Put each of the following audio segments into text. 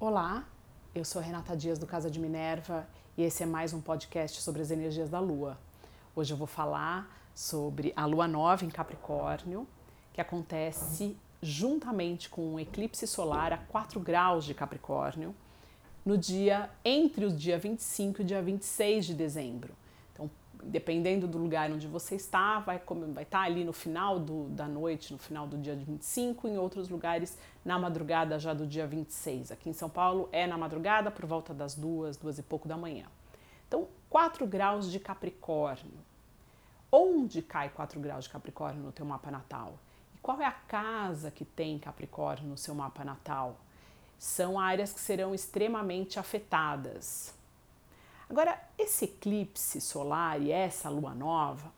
Olá, eu sou Renata Dias do Casa de Minerva e esse é mais um podcast sobre as energias da Lua. Hoje eu vou falar sobre a Lua Nova em Capricórnio, que acontece juntamente com um eclipse solar a 4 graus de Capricórnio, no dia entre o dia 25 e o dia 26 de dezembro dependendo do lugar onde você está, vai, vai estar ali no final do, da noite, no final do dia 25, em outros lugares na madrugada já do dia 26. Aqui em São Paulo é na madrugada por volta das duas, duas e pouco da manhã. Então, 4 graus de Capricórnio. Onde cai 4 graus de Capricórnio no teu mapa natal? E qual é a casa que tem Capricórnio no seu mapa natal? São áreas que serão extremamente afetadas Agora, esse eclipse solar e essa lua nova,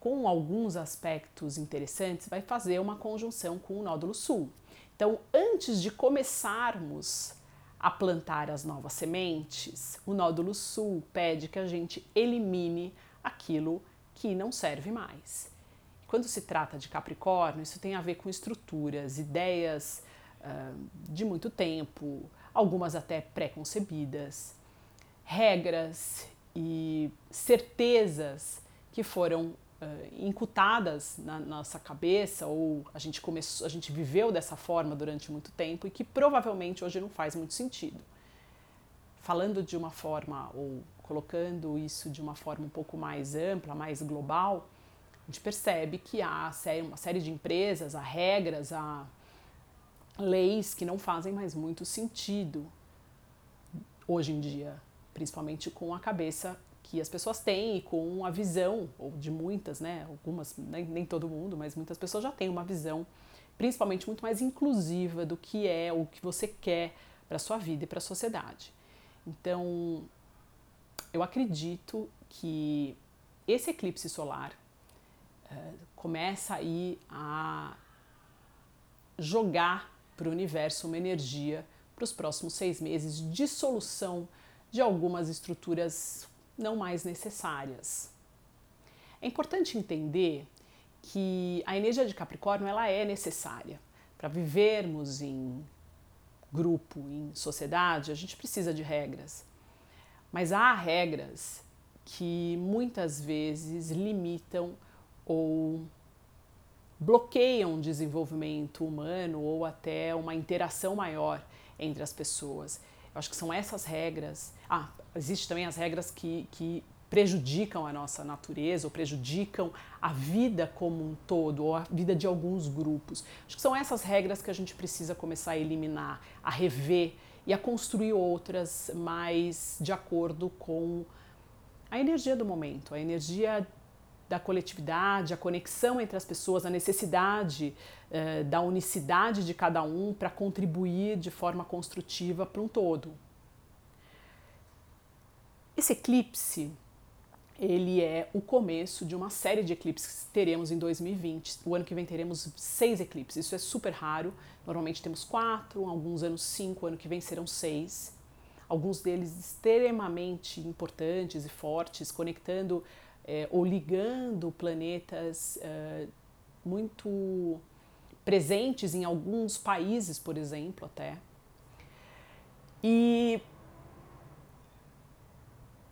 com alguns aspectos interessantes, vai fazer uma conjunção com o nódulo sul. Então, antes de começarmos a plantar as novas sementes, o nódulo sul pede que a gente elimine aquilo que não serve mais. Quando se trata de Capricórnio, isso tem a ver com estruturas, ideias uh, de muito tempo, algumas até pré-concebidas regras e certezas que foram uh, incutadas na nossa cabeça ou a gente começou, a gente viveu dessa forma durante muito tempo e que provavelmente hoje não faz muito sentido. Falando de uma forma ou colocando isso de uma forma um pouco mais ampla, mais global, a gente percebe que há uma série de empresas, há regras, há leis que não fazem mais muito sentido hoje em dia principalmente com a cabeça que as pessoas têm e com a visão, ou de muitas, né? Algumas, nem, nem todo mundo, mas muitas pessoas já têm uma visão, principalmente muito mais inclusiva do que é o que você quer para a sua vida e para a sociedade. Então, eu acredito que esse eclipse solar uh, começa aí a jogar para o universo uma energia para os próximos seis meses de solução de algumas estruturas não mais necessárias. É importante entender que a energia de Capricórnio ela é necessária para vivermos em grupo, em sociedade, a gente precisa de regras. Mas há regras que muitas vezes limitam ou bloqueiam o desenvolvimento humano ou até uma interação maior entre as pessoas. Acho que são essas regras. Ah, existem também as regras que, que prejudicam a nossa natureza ou prejudicam a vida como um todo ou a vida de alguns grupos. Acho que são essas regras que a gente precisa começar a eliminar, a rever e a construir outras mais de acordo com a energia do momento, a energia da coletividade, a conexão entre as pessoas, a necessidade eh, da unicidade de cada um para contribuir de forma construtiva para um todo. Esse eclipse ele é o começo de uma série de eclipses que teremos em 2020. O ano que vem teremos seis eclipses. Isso é super raro. Normalmente temos quatro, alguns anos cinco, ano que vem serão seis. Alguns deles extremamente importantes e fortes, conectando é, ou ligando planetas é, muito presentes em alguns países, por exemplo, até. E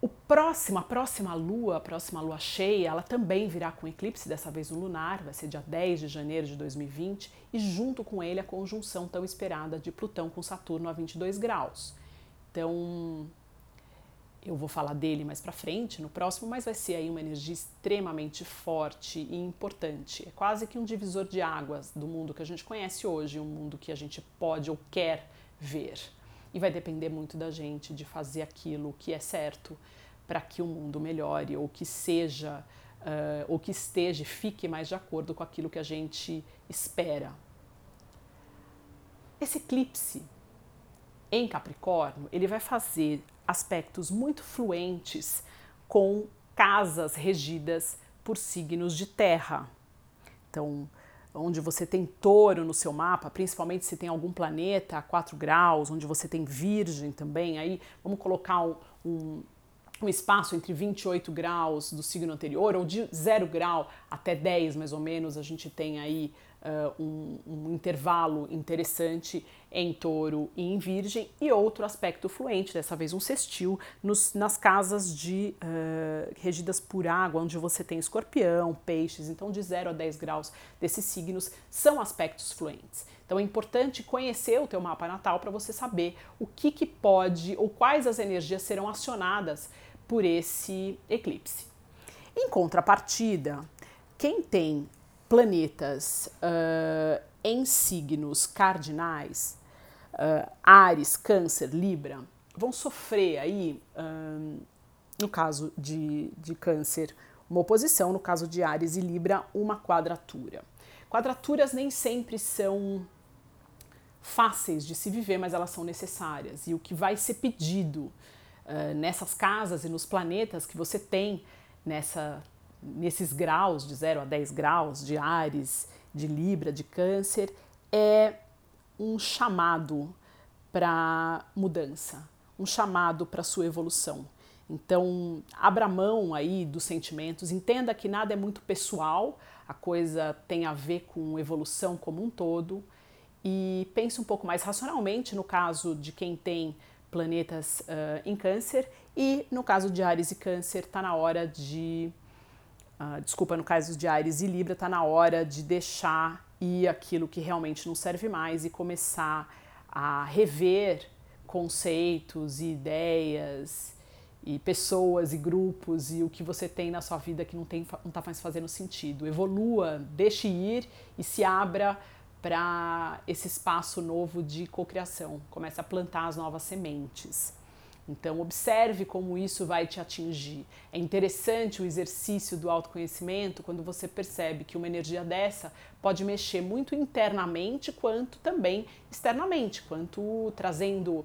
o próximo, a próxima lua, a próxima lua cheia, ela também virá com eclipse, dessa vez no lunar, vai ser dia 10 de janeiro de 2020, e junto com ele a conjunção tão esperada de Plutão com Saturno a 22 graus. Então, eu vou falar dele mais para frente, no próximo, mas vai ser aí uma energia extremamente forte e importante. É quase que um divisor de águas do mundo que a gente conhece hoje, um mundo que a gente pode ou quer ver. E vai depender muito da gente de fazer aquilo que é certo para que o mundo melhore ou que seja uh, ou que esteja, fique mais de acordo com aquilo que a gente espera. Esse eclipse em Capricórnio, ele vai fazer aspectos muito fluentes com casas regidas por signos de terra. Então, onde você tem touro no seu mapa, principalmente se tem algum planeta a 4 graus, onde você tem virgem também, aí vamos colocar um, um, um espaço entre 28 graus do signo anterior, ou de 0 grau até 10 mais ou menos, a gente tem aí uh, um, um, intervalo interessante em touro e em virgem, e outro aspecto fluente, dessa vez um sextil, nos, nas casas de uh, regidas por água, onde você tem escorpião, peixes, então de 0 a 10 graus desses signos são aspectos fluentes. Então é importante conhecer o teu mapa natal para você saber o que, que pode ou quais as energias serão acionadas por esse eclipse. Em contrapartida, quem tem planetas uh, em signos cardinais, uh, Ares, Câncer, Libra, vão sofrer aí, uh, no caso de, de Câncer, uma oposição, no caso de Ares e Libra, uma quadratura. Quadraturas nem sempre são fáceis de se viver, mas elas são necessárias. E o que vai ser pedido uh, nessas casas e nos planetas que você tem nessa, nesses graus, de 0 a 10 graus, de Ares, de Libra, de Câncer, é um chamado para mudança, um chamado para sua evolução. Então, abra mão aí dos sentimentos, entenda que nada é muito pessoal, a coisa tem a ver com evolução como um todo e pense um pouco mais racionalmente no caso de quem tem planetas uh, em câncer e no caso de Ares e câncer está na hora de uh, desculpa, no caso de Ares e Libra está na hora de deixar ir aquilo que realmente não serve mais e começar a rever conceitos e ideias e pessoas e grupos e o que você tem na sua vida que não está mais fazendo sentido. Evolua, deixe ir e se abra para esse espaço novo de cocriação. Comece a plantar as novas sementes. Então, observe como isso vai te atingir. É interessante o exercício do autoconhecimento quando você percebe que uma energia dessa pode mexer muito internamente, quanto também externamente, quanto trazendo uh,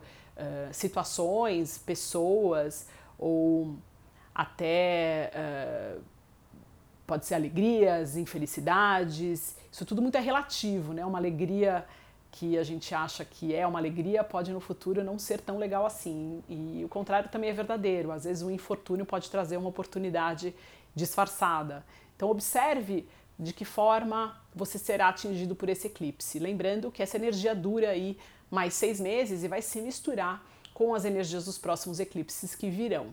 situações, pessoas ou até. Uh, pode ser alegrias, infelicidades, isso tudo muito é relativo, né? Uma alegria que a gente acha que é uma alegria pode no futuro não ser tão legal assim. E o contrário também é verdadeiro. Às vezes o infortúnio pode trazer uma oportunidade disfarçada. Então observe de que forma você será atingido por esse eclipse. Lembrando que essa energia dura aí mais seis meses e vai se misturar com as energias dos próximos eclipses que virão.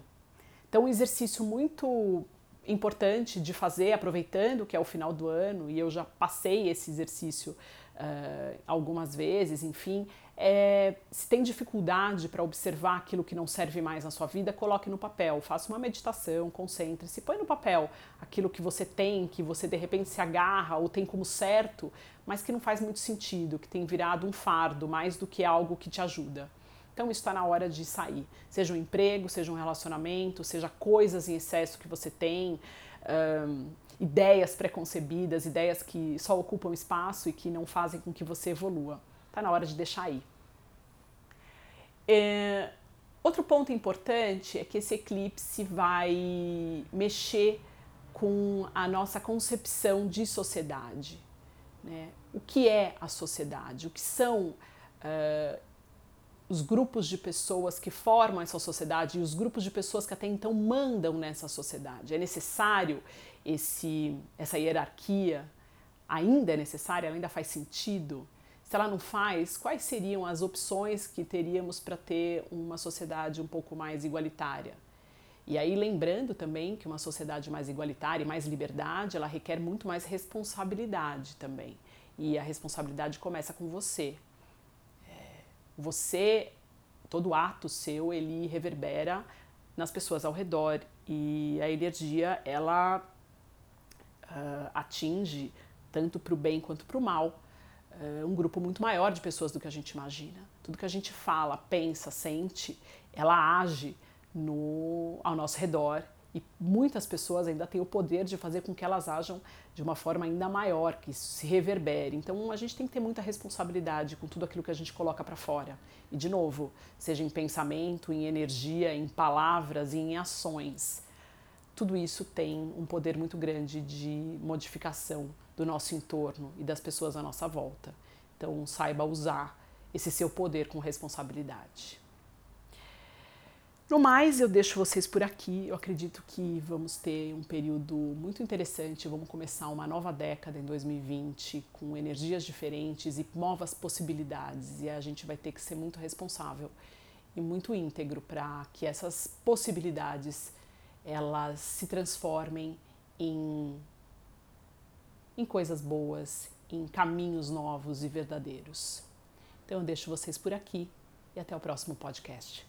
Então, um exercício muito importante de fazer, aproveitando que é o final do ano, e eu já passei esse exercício uh, algumas vezes, enfim, é, se tem dificuldade para observar aquilo que não serve mais na sua vida, coloque no papel, faça uma meditação, concentre-se, põe no papel aquilo que você tem, que você de repente se agarra ou tem como certo, mas que não faz muito sentido, que tem virado um fardo mais do que algo que te ajuda. Então está na hora de sair. Seja um emprego, seja um relacionamento, seja coisas em excesso que você tem, um, ideias preconcebidas, ideias que só ocupam espaço e que não fazem com que você evolua. Está na hora de deixar ir. É, outro ponto importante é que esse eclipse vai mexer com a nossa concepção de sociedade. Né? O que é a sociedade? O que são uh, os grupos de pessoas que formam essa sociedade e os grupos de pessoas que até então mandam nessa sociedade. É necessário esse, essa hierarquia? Ainda é necessária? Ela ainda faz sentido? Se ela não faz, quais seriam as opções que teríamos para ter uma sociedade um pouco mais igualitária? E aí lembrando também que uma sociedade mais igualitária e mais liberdade, ela requer muito mais responsabilidade também. E a responsabilidade começa com você, você, todo ato seu, ele reverbera nas pessoas ao redor e a energia ela uh, atinge tanto para o bem quanto para o mal uh, um grupo muito maior de pessoas do que a gente imagina. Tudo que a gente fala, pensa, sente, ela age no, ao nosso redor e muitas pessoas ainda têm o poder de fazer com que elas ajam de uma forma ainda maior, que isso se reverbere. Então a gente tem que ter muita responsabilidade com tudo aquilo que a gente coloca para fora. E de novo, seja em pensamento, em energia, em palavras e em ações. Tudo isso tem um poder muito grande de modificação do nosso entorno e das pessoas à nossa volta. Então saiba usar esse seu poder com responsabilidade. No mais, eu deixo vocês por aqui. Eu acredito que vamos ter um período muito interessante. Vamos começar uma nova década em 2020 com energias diferentes e novas possibilidades. E a gente vai ter que ser muito responsável e muito íntegro para que essas possibilidades elas se transformem em, em coisas boas, em caminhos novos e verdadeiros. Então eu deixo vocês por aqui e até o próximo podcast.